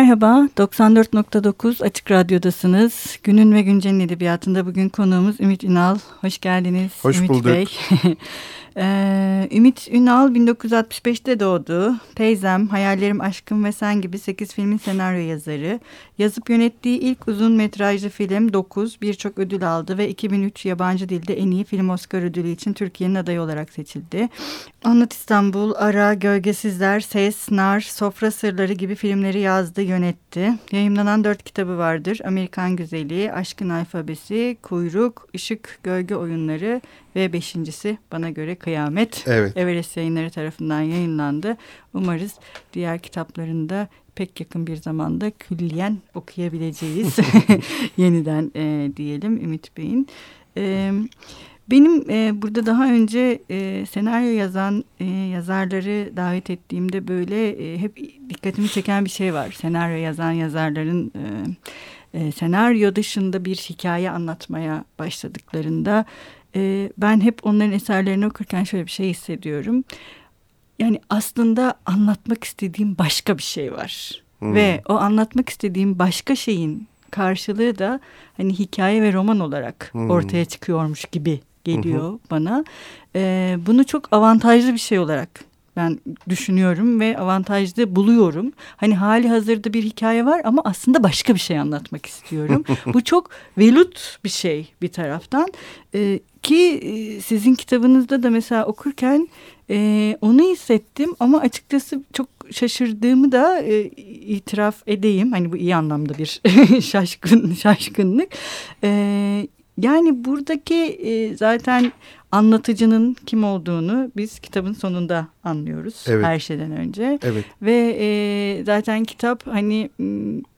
Merhaba, 94.9 Açık Radyo'dasınız. Günün ve Güncel'in edebiyatında bugün konuğumuz Ümit Ünal. Hoş geldiniz Hoş Ümit bulduk. Bey. Ee, Ümit Ünal 1965'te doğdu. Teyzem, Hayallerim, Aşkım ve Sen gibi 8 filmin senaryo yazarı. Yazıp yönettiği ilk uzun metrajlı film 9 birçok ödül aldı ve 2003 yabancı dilde en iyi film Oscar ödülü için Türkiye'nin adayı olarak seçildi. Anlat İstanbul, Ara, Gölgesizler, Ses, Nar, Sofra Sırları gibi filmleri yazdı, yönetti. Yayınlanan dört kitabı vardır. Amerikan Güzeli, Aşkın Alfabesi, Kuyruk, Işık, Gölge Oyunları ve beşincisi bana göre Kıyamet. Evet. Everest yayınları tarafından yayınlandı. Umarız diğer kitaplarında pek yakın bir zamanda külliyen okuyabileceğiz. Yeniden e, diyelim Ümit Bey'in. E, benim e, burada daha önce e, senaryo yazan e, yazarları davet ettiğimde böyle e, hep dikkatimi çeken bir şey var. Senaryo yazan yazarların e, e, senaryo dışında bir hikaye anlatmaya başladıklarında e, ben hep onların eserlerini okurken şöyle bir şey hissediyorum. Yani aslında anlatmak istediğim başka bir şey var. Hmm. Ve o anlatmak istediğim başka şeyin karşılığı da hani hikaye ve roman olarak Hmm. ortaya çıkıyormuş gibi geliyor bana. Ee, bunu çok avantajlı bir şey olarak ben düşünüyorum ve avantajlı buluyorum. Hani hali hazırda bir hikaye var ama aslında başka bir şey anlatmak istiyorum. Bu çok velut bir şey bir taraftan. Ee, ki e, sizin kitabınızda da mesela okurken e, onu hissettim ama açıkçası çok şaşırdığımı da e, itiraf edeyim. Hani bu iyi anlamda bir şaşkın şaşkınlık. E, yani buradaki e, zaten anlatıcının kim olduğunu biz kitabın sonunda anlıyoruz Evet. her şeyden önce. Evet. Ve e, zaten kitap hani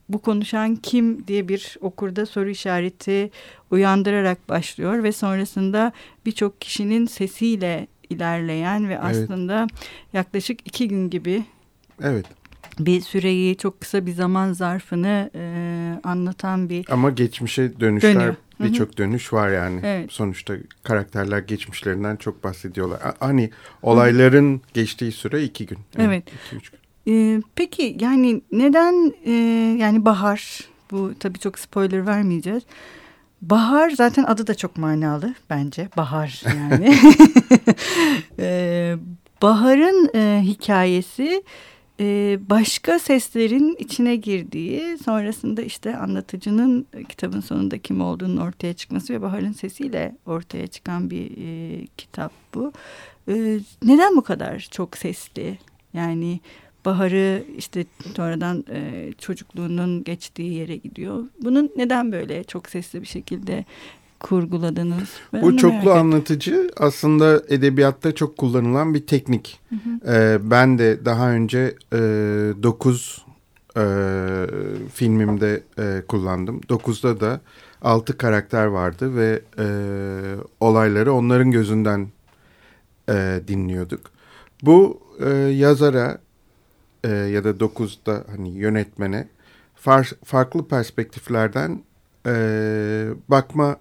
bu konuşan kim diye bir okurda soru işareti uyandırarak başlıyor ve sonrasında birçok kişinin sesiyle ilerleyen ve aslında yaklaşık iki gün gibi Evet. Bir süreyi çok kısa bir zaman zarfını e, anlatan bir Ama geçmişe dönüşler Dönüyor. Hı hı. birçok dönüş var yani. Evet. Sonuçta karakterler geçmişlerinden çok bahsediyorlar. Hani olayların geçtiği süre iki gün. Evet. iki, üç gün. Ee, peki yani neden e, yani bahar bu tabii çok spoiler vermeyeceğiz. Bahar zaten adı da çok manalı bence bahar yani. Ee, baharın e, hikayesi e, başka seslerin içine girdiği sonrasında işte anlatıcının kitabın sonunda kim olduğunun ortaya çıkması ve baharın sesiyle ortaya çıkan bir e, kitap bu. E, neden bu kadar çok sesli? Yani Bahar'ı işte sonradan e, çocukluğunun geçtiği yere gidiyor. Bunun neden böyle çok sesli bir şekilde kurguladınız? Ben Bu çoklu anlatıcı aslında edebiyatta çok kullanılan bir teknik. Ee, ben de daha önce e, 9 e, filmimde e, kullandım. 9'da da 6 karakter vardı ve e, olayları onların gözünden e, dinliyorduk. Bu e, yazara e, ya da 9'da hani yönetmene far- farklı perspektiflerden e, bakma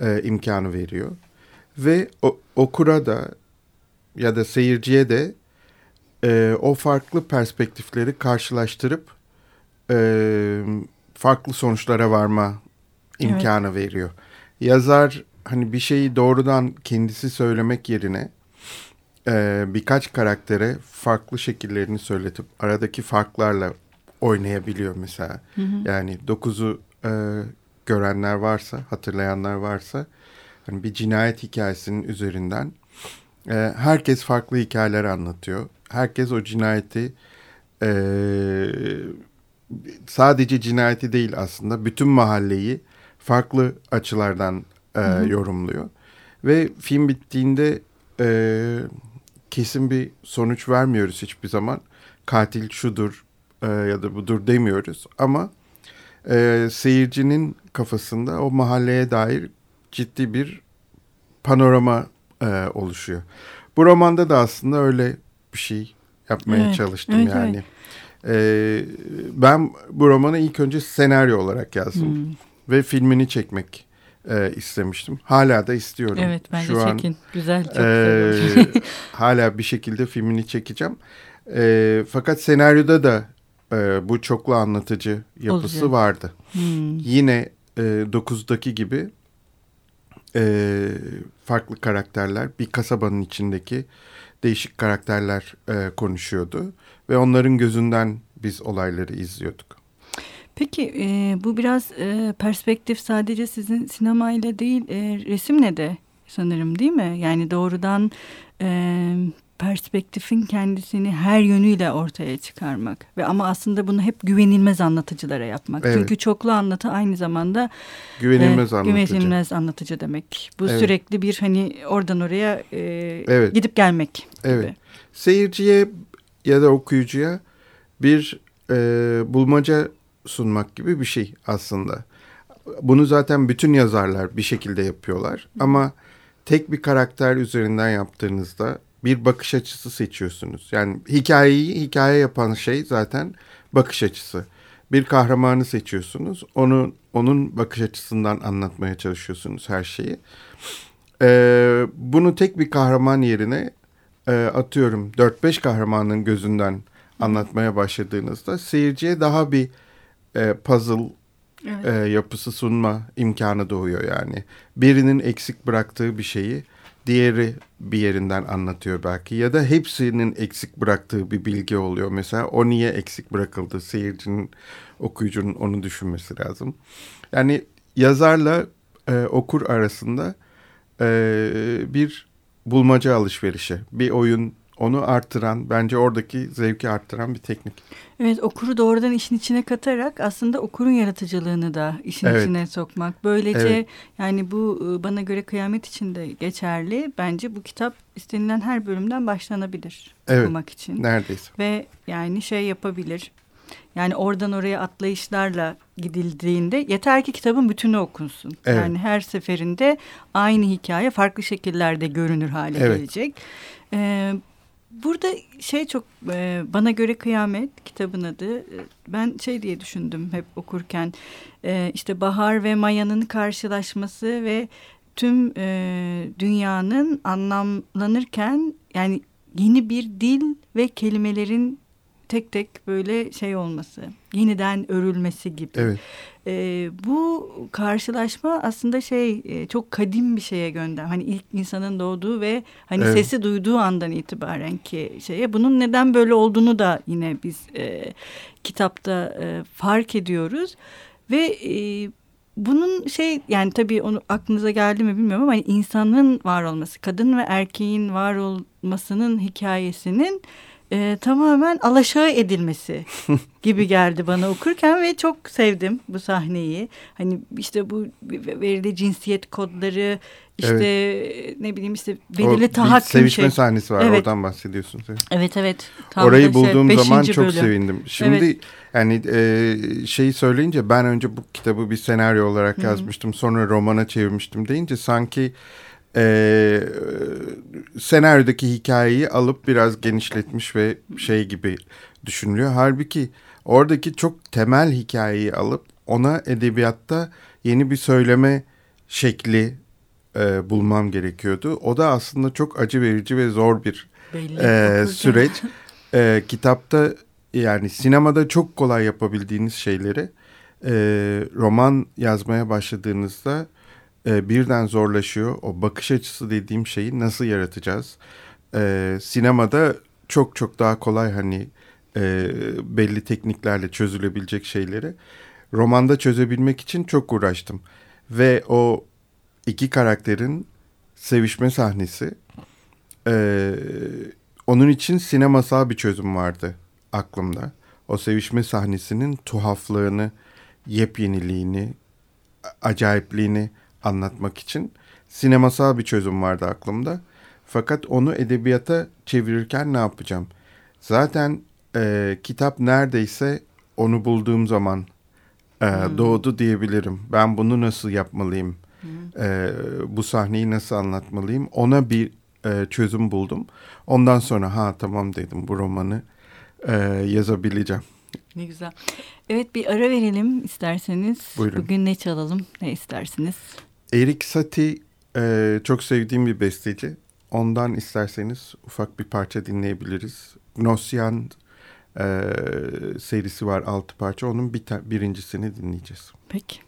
e, imkanı veriyor. Ve o, okura da ya da seyirciye de e, o farklı perspektifleri karşılaştırıp e, farklı sonuçlara varma imkanı veriyor. Yazar hani bir şeyi doğrudan kendisi söylemek yerine e, birkaç karaktere farklı şekillerini söyletip aradaki farklarla oynayabiliyor mesela. Yani 9'u e, görenler varsa, hatırlayanlar varsa hani bir cinayet hikayesinin üzerinden e, herkes farklı hikayeler anlatıyor. Herkes o cinayeti e, sadece cinayeti değil aslında bütün mahalleyi farklı açılardan e, yorumluyor. Ve film bittiğinde e, kesin bir sonuç vermiyoruz hiçbir zaman. Katil şudur e, ya da budur demiyoruz ama e, seyircinin kafasında o mahalleye dair ciddi bir panorama e, oluşuyor. Bu romanda da aslında öyle bir şey yapmaya Evet, çalıştım evet, yani. E, ben bu romanı ilk önce senaryo olarak yazdım Hmm. ve filmini çekmek e, istemiştim. Hala da istiyorum. Evet bence Şu an, çekin. Güzel çok ee, güzel hala bir şekilde filmini çekeceğim. Ee, fakat senaryoda da e, bu çoklu anlatıcı yapısı Olacak. vardı. Hmm. Yine e, 9'daki gibi e, farklı karakterler bir kasabanın içindeki değişik karakterler e, konuşuyordu ve onların gözünden biz olayları izliyorduk. Peki e, bu biraz e, perspektif sadece sizin sinemayla değil e, resimle de sanırım değil mi? Yani doğrudan e, perspektifin kendisini her yönüyle ortaya çıkarmak ve ama aslında bunu hep güvenilmez anlatıcılara yapmak. Evet. Çünkü çoklu anlatı aynı zamanda Güvenilmez e, anlatıcı. güvenilmez anlatıcı demek. Bu Evet. sürekli bir hani oradan oraya e, Evet. gidip gelmek gibi. Evet. Seyirciye ya da okuyucuya bir e, bulmaca sunmak gibi bir şey aslında. Bunu zaten bütün yazarlar bir şekilde yapıyorlar. Ama tek bir karakter üzerinden yaptığınızda bir bakış açısı seçiyorsunuz. Yani hikayeyi hikaye yapan şey zaten bakış açısı. Bir kahramanı seçiyorsunuz. Onu onun bakış açısından anlatmaya çalışıyorsunuz her şeyi. Ee, bunu tek bir kahraman yerine e, atıyorum 4-5 kahramanın gözünden anlatmaya başladığınızda seyirciye daha bir e, puzzle Evet. e, yapısı sunma imkanı doğuyor yani. Birinin eksik bıraktığı bir şeyi diğeri bir yerinden anlatıyor belki ya da hepsinin eksik bıraktığı bir bilgi oluyor. Mesela o niye eksik bırakıldı seyircinin okuyucunun onu düşünmesi lazım. Yani yazarla e, okur arasında e, bir bulmaca alışverişi, bir oyun onu artıran, bence oradaki zevki arttıran bir teknik. Evet okuru doğrudan işin içine katarak aslında okurun yaratıcılığını da işin Evet. içine sokmak. Böylece Evet. yani bu e, bana göre kıyamet için de geçerli. Bence bu kitap istenilen her bölümden başlanabilir Evet. okumak için. Neredeyse. Ve yani şey yapabilir. Yani oradan oraya atlayışlarla gidildiğinde yeter ki kitabın bütünü okunsun. Evet. Yani her seferinde aynı hikaye farklı şekillerde görünür hale Evet. gelecek. Ee, burada şey çok e, bana göre kıyamet kitabın adı. E, Ben şey diye düşündüm hep okurken. E, işte Bahar ve Maya'nın karşılaşması ve tüm e, dünyanın anlamlanırken yani yeni bir dil ve kelimelerin tek tek böyle şey olması, yeniden örülmesi gibi. Evet. Ee, bu karşılaşma aslında şey e, çok kadim bir şeye gönder. Hani ilk insanın doğduğu ve hani Evet. sesi duyduğu andan itibaren ki şeye bunun neden böyle olduğunu da yine biz e, kitapta e, fark ediyoruz ve e, bunun şey yani tabii onu aklınıza geldi mi bilmiyorum ama hani insanın var olması, kadın ve erkeğin var olmasının hikayesinin e, tamamen alaşağı edilmesi gibi geldi bana okurken ve çok sevdim bu sahneyi. Hani işte bu verili cinsiyet kodları işte ne bileyim işte O belirli bir tahakküm sevişme şey. sahnesi var Evet. oradan bahsediyorsunuz. Evet. Evet evet. Tam Orayı şey, bulduğum zaman beşinci çok bölüm. sevindim. Şimdi yani e, şeyi söyleyince ben önce bu kitabı bir senaryo olarak Hı. yazmıştım. Sonra romana çevirmiştim deyince sanki e, senaryodaki hikayeyi alıp biraz genişletmiş ve şey gibi düşünülüyor. Halbuki oradaki çok temel hikayeyi alıp ona edebiyatta yeni bir söyleme şekli e, bulmam gerekiyordu. O da aslında çok acı verici ve zor bir Belli, e, süreç. E, kitapta yani sinemada çok kolay yapabildiğiniz şeyleri e, roman yazmaya başladığınızda e, birden zorlaşıyor. O bakış açısı dediğim şeyi nasıl yaratacağız? E, sinemada çok çok daha kolay hani e, belli tekniklerle çözülebilecek şeyleri romanda çözebilmek için çok uğraştım. Ve o iki karakterin sevişme sahnesi e, onun için sinemasal bir çözüm vardı aklımda. O sevişme sahnesinin tuhaflığını, yepyeniliğini, acayipliğini anlatmak için sinemasal bir çözüm vardı aklımda. Fakat onu edebiyata çevirirken ne yapacağım? Zaten e, kitap neredeyse onu bulduğum zaman e, doğdu diyebilirim. Ben bunu nasıl yapmalıyım? E, bu sahneyi nasıl anlatmalıyım? Ona bir e, çözüm buldum. Ondan sonra ha tamam dedim bu romanı e, yazabileceğim. Ne güzel. Evet bir ara verelim isterseniz. Buyurun. Bugün ne çalalım ne istersiniz? Erik Satie e, çok sevdiğim bir besteci. Ondan isterseniz ufak bir parça dinleyebiliriz. Gnosyan e, serisi var altı parça. Onun bir birincisini dinleyeceğiz. Peki.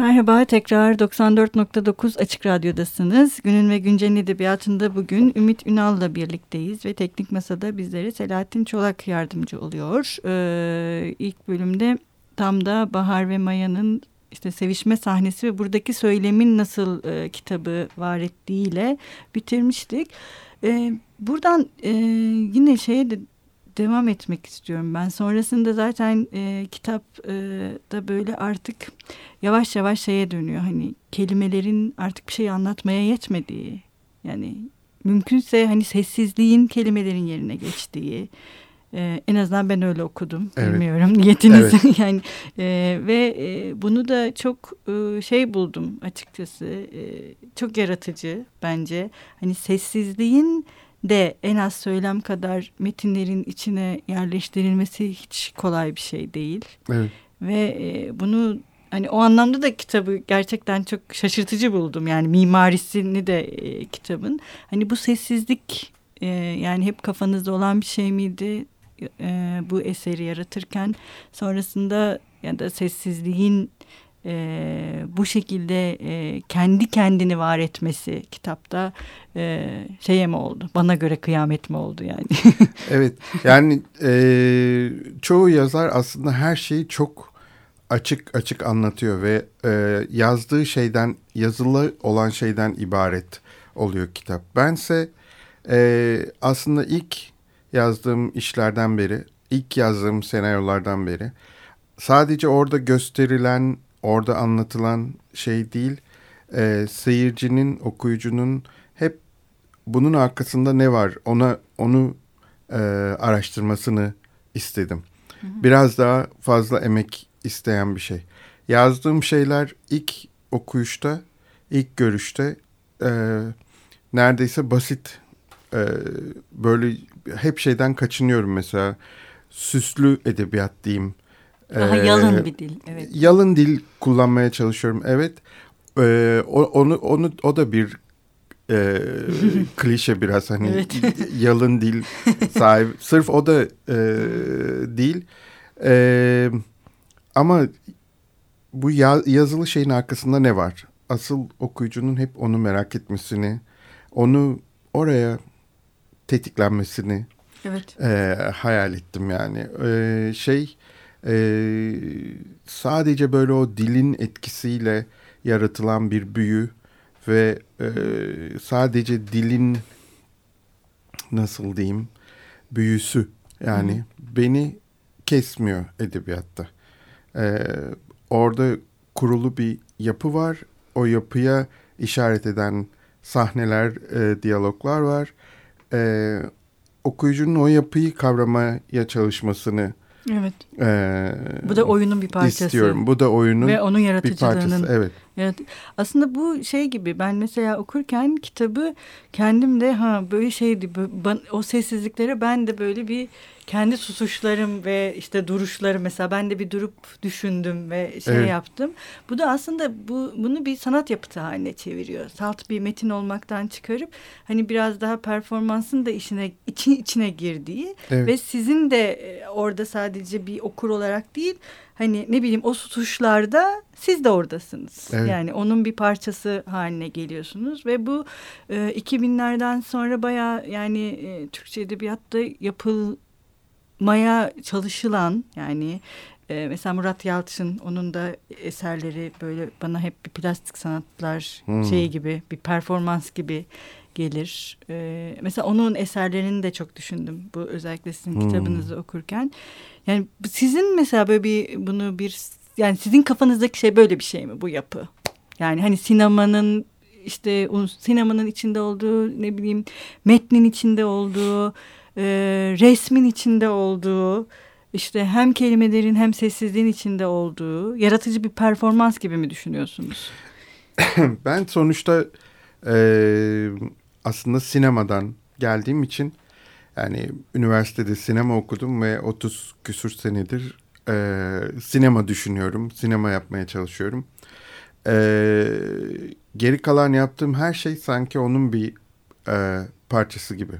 Merhaba, tekrar 94.9 Açık Radyo'dasınız. Günün ve Güncel'in edebiyatında bugün Ümit Ünal'la birlikteyiz ve Teknik Masa'da bizlere Selahattin Çolak yardımcı oluyor. Ee, ilk bölümde tam da Bahar ve Maya'nın işte sevişme sahnesi ve buradaki söylemin nasıl e, kitabı var ettiğiyle bitirmiştik. E, buradan e, yine şeye de devam etmek istiyorum ben. Sonrasında zaten e, kitap e, da böyle artık yavaş yavaş şeye dönüyor. Hani kelimelerin artık bir şey anlatmaya yetmediği. Yani mümkünse hani sessizliğin kelimelerin yerine geçtiği. Ee, en azından ben öyle okudum. Evet. Bilmiyorum niyetinizi evet. yani e, ve e, bunu da çok e, şey buldum açıkçası. E, çok yaratıcı bence. Hani sessizliğin de en az söylem kadar metinlerin içine yerleştirilmesi hiç kolay bir şey değil. Evet. Ve e, bunu hani o anlamda da kitabı gerçekten çok şaşırtıcı buldum. Yani mimarisini de e, kitabın. Hani bu sessizlik e, yani hep kafanızda olan bir şey miydi? E, bu eseri yaratırken sonrasında ya da sessizliğin e, bu şekilde e, kendi kendini var etmesi kitapta e, şeye mi oldu? Bana göre kıyamet mi oldu yani? evet yani e, çoğu yazar aslında her şeyi çok açık açık anlatıyor ve e, yazdığı şeyden yazılı olan şeyden ibaret oluyor kitap. Bense e, aslında ilk yazdığım işlerden beri, ilk yazdığım senaryolardan beri sadece orada gösterilen orada anlatılan şey değil. E, seyircinin, okuyucunun hep bunun arkasında ne var ona onu e, araştırmasını istedim. Hı hı. Biraz daha fazla emek isteyen bir şey. Yazdığım şeyler ilk okuyuşta, ilk görüşte e, neredeyse basit. E, böyle hep şeyden kaçınıyorum mesela. Süslü edebiyat diyeyim. Daha ee, yalın bir dil. Evet. Yalın dil kullanmaya çalışıyorum. Evet. Ee, onu onu o da bir e, klişe biraz hani evet. yalın dil sahibi. Sırf o da e, değil. E, ama bu ya, yazılı şeyin arkasında ne var? Asıl okuyucunun hep onu merak etmesini, onu oraya tetiklenmesini evet. e, hayal ettim yani. E, şey e, sadece böyle o dilin etkisiyle yaratılan bir büyü ve e, sadece dilin nasıl diyeyim büyüsü yani Hı. beni kesmiyor edebiyatta. E, orada kurulu bir yapı var. O yapıya işaret eden sahneler, e, diyaloglar var. E, okuyucunun o yapıyı kavramaya çalışmasını Evet. Ee, bu da oyunun bir parçası. İstiyorum. Bu da oyunun Ve onun yaratıcılığının. Bir parçası. Evet. Evet. Aslında bu şey gibi ben mesela okurken kitabı kendim de ha böyle şeydi o sessizliklere ben de böyle bir kendi susuşlarım ve işte duruşlarım mesela ben de bir durup düşündüm ve şey evet. yaptım. Bu da aslında bu bunu bir sanat yapıtı haline çeviriyor. Salt bir metin olmaktan çıkarıp hani biraz daha performansın da işine içine, içine girdiği evet. ve sizin de e, orada sadece bir okur olarak değil hani ne bileyim o susuşlarda siz de oradasınız. Evet. Yani onun bir parçası haline geliyorsunuz ve bu e, 2000'lerden sonra baya yani e, Türkçe edebiyatta yapıl maya çalışılan yani e, mesela Murat Yalçın onun da eserleri böyle bana hep bir plastik sanatlar hmm. şeyi gibi bir performans gibi gelir. E, mesela onun eserlerini de çok düşündüm bu özellikle sizin hmm. kitabınızı okurken. Yani sizin mesela böyle bir bunu bir yani sizin kafanızdaki şey böyle bir şey mi bu yapı? Yani hani sinemanın işte sinemanın içinde olduğu ne bileyim metnin içinde olduğu e, resmin içinde olduğu, işte hem kelimelerin hem sessizliğin içinde olduğu yaratıcı bir performans gibi mi düşünüyorsunuz? ben sonuçta e, aslında sinemadan geldiğim için yani üniversitede sinema okudum ve 30 küsur senedir e, sinema düşünüyorum, sinema yapmaya çalışıyorum. E, geri kalan yaptığım her şey sanki onun bir e, parçası gibi.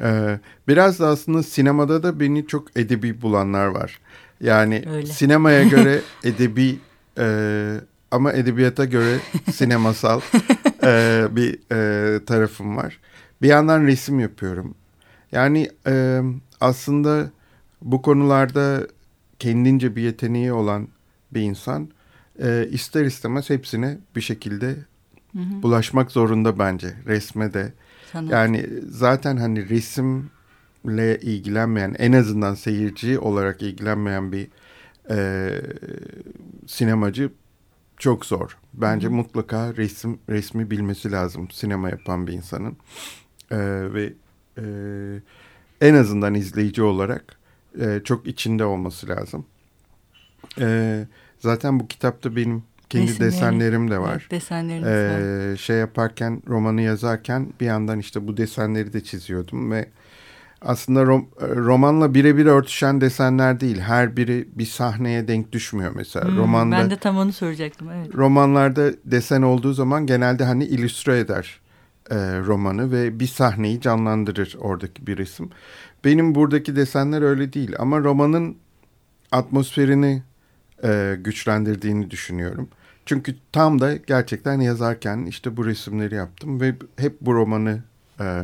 Ee, biraz da aslında sinemada da beni çok edebi bulanlar var. Yani Öyle. sinemaya göre edebi e, ama edebiyata göre sinemasal e, bir e, tarafım var. Bir yandan resim yapıyorum. Yani e, aslında bu konularda kendince bir yeteneği olan bir insan e, ister istemez hepsine bir şekilde hı hı. bulaşmak zorunda bence. Resme de, Sanat. Yani zaten hani resimle ilgilenmeyen en azından seyirci olarak ilgilenmeyen bir e, sinemacı çok zor. Bence mutlaka resim resmi bilmesi lazım sinema yapan bir insanın. E, ve e, en azından izleyici olarak e, çok içinde olması lazım. E, zaten bu kitapta benim kendi Resimleri, desenlerim de var. Evet, desenleriniz ee, var. Şey yaparken, romanı yazarken bir yandan işte bu desenleri de çiziyordum ve aslında rom, romanla birebir örtüşen desenler değil. Her biri bir sahneye denk düşmüyor mesela. Hmm, Romanda, ben de tam onu soracaktım. Evet. Romanlarda desen olduğu zaman genelde hani illüstre eder e, romanı ve bir sahneyi canlandırır oradaki bir resim. Benim buradaki desenler öyle değil ama romanın atmosferini e, güçlendirdiğini düşünüyorum. Çünkü tam da gerçekten yazarken işte bu resimleri yaptım ve hep bu romanı e,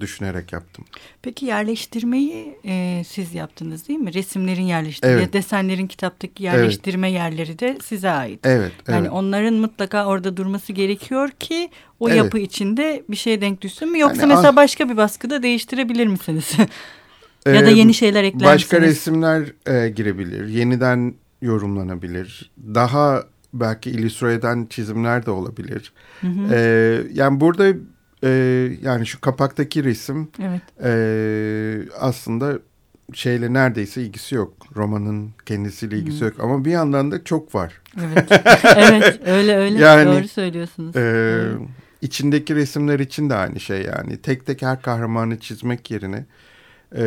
düşünerek yaptım. Peki yerleştirmeyi e, siz yaptınız değil mi? Resimlerin yerleştirme, evet. desenlerin kitaptaki yerleştirme evet. yerleri de size ait. Evet. Yani evet. onların mutlaka orada durması gerekiyor ki o evet. yapı içinde bir şey denk düşsün mü? Yoksa yani, mesela ah, başka bir baskıda değiştirebilir misiniz? ya da yeni şeyler ekler Başka misiniz? resimler e, girebilir. Yeniden yorumlanabilir. Daha belki illüstre eden çizimler de olabilir. Hı hı. Ee, yani burada e, yani şu kapaktaki resim evet. e, aslında şeyle neredeyse ilgisi yok. Romanın kendisiyle ilgisi hmm. yok ama bir yandan da çok var. Evet, evet öyle öyle yani, doğru söylüyorsunuz. E, evet. İçindeki resimler için de aynı şey yani. Tek tek her kahramanı çizmek yerine e,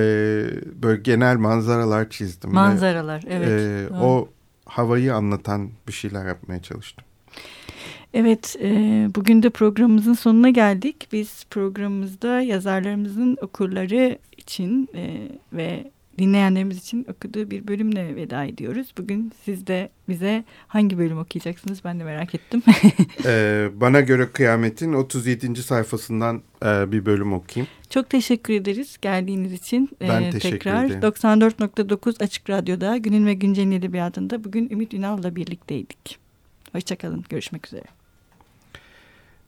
böyle genel manzaralar çizdim. Manzaralar ve, evet. E, o havayı anlatan bir şeyler yapmaya çalıştım. Evet, e, bugün de programımızın sonuna geldik. Biz programımızda yazarlarımızın okurları için e, ve dinleyenlerimiz için okuduğu bir bölümle veda ediyoruz. Bugün siz de bize hangi bölüm okuyacaksınız ben de merak ettim. ee, bana göre Kıyamet'in 37. sayfasından e, bir bölüm okuyayım. Çok teşekkür ederiz geldiğiniz için. Ben ee, teşekkür tekrar. ederim. 94.9 Açık Radyo'da Günün ve Güncel'in edebiyatında bugün Ümit Ünal'la birlikteydik. Hoşçakalın, görüşmek üzere.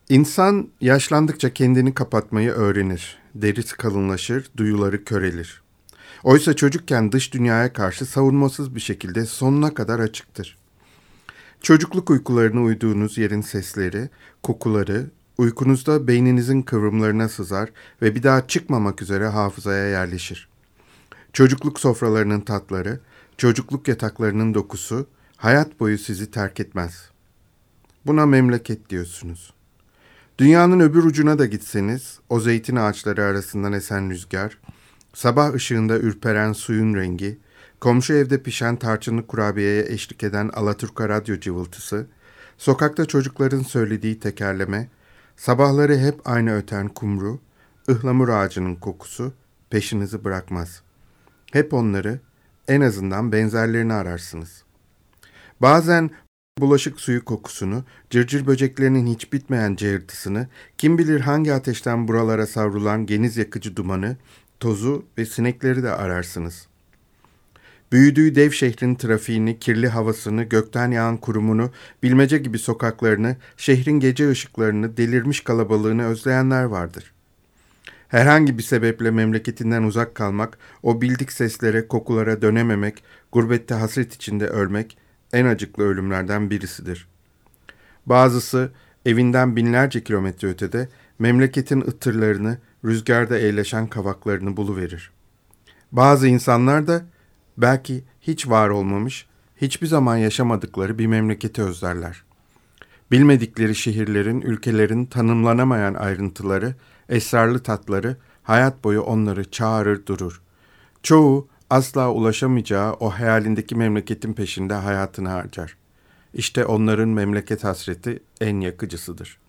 İnsan yaşlandıkça kendini kapatmayı öğrenir. Derisi kalınlaşır, duyuları körelir. Oysa çocukken dış dünyaya karşı savunmasız bir şekilde sonuna kadar açıktır. Çocukluk uykularını uyduğunuz yerin sesleri, kokuları, uykunuzda beyninizin kıvrımlarına sızar ve bir daha çıkmamak üzere hafızaya yerleşir. Çocukluk sofralarının tatları, çocukluk yataklarının dokusu, hayat boyu sizi terk etmez. Buna memleket diyorsunuz. Dünyanın öbür ucuna da gitseniz, o zeytin ağaçları arasından esen rüzgar, sabah ışığında ürperen suyun rengi, komşu evde pişen tarçınlı kurabiyeye eşlik eden Alaturka radyo cıvıltısı, sokakta çocukların söylediği tekerleme, sabahları hep aynı öten kumru, ıhlamur ağacının kokusu peşinizi bırakmaz. Hep onları, en azından benzerlerini ararsınız. Bazen bulaşık suyu kokusunu, cırcır böceklerinin hiç bitmeyen cığırtısını, kim bilir hangi ateşten buralara savrulan geniz yakıcı dumanı, tozu ve sinekleri de ararsınız. Büyüdüğü dev şehrin trafiğini, kirli havasını, gökten yağan kurumunu, bilmece gibi sokaklarını, şehrin gece ışıklarını, delirmiş kalabalığını özleyenler vardır. Herhangi bir sebeple memleketinden uzak kalmak, o bildik seslere, kokulara dönememek, gurbette hasret içinde ölmek, en acıklı ölümlerden birisidir. Bazısı evinden binlerce kilometre ötede memleketin ıtırlarını, rüzgarda eğleşen kavaklarını buluverir. Bazı insanlar da belki hiç var olmamış, hiçbir zaman yaşamadıkları bir memleketi özlerler. Bilmedikleri şehirlerin, ülkelerin tanımlanamayan ayrıntıları, esrarlı tatları hayat boyu onları çağırır durur. Çoğu asla ulaşamayacağı o hayalindeki memleketin peşinde hayatını harcar. İşte onların memleket hasreti en yakıcısıdır.''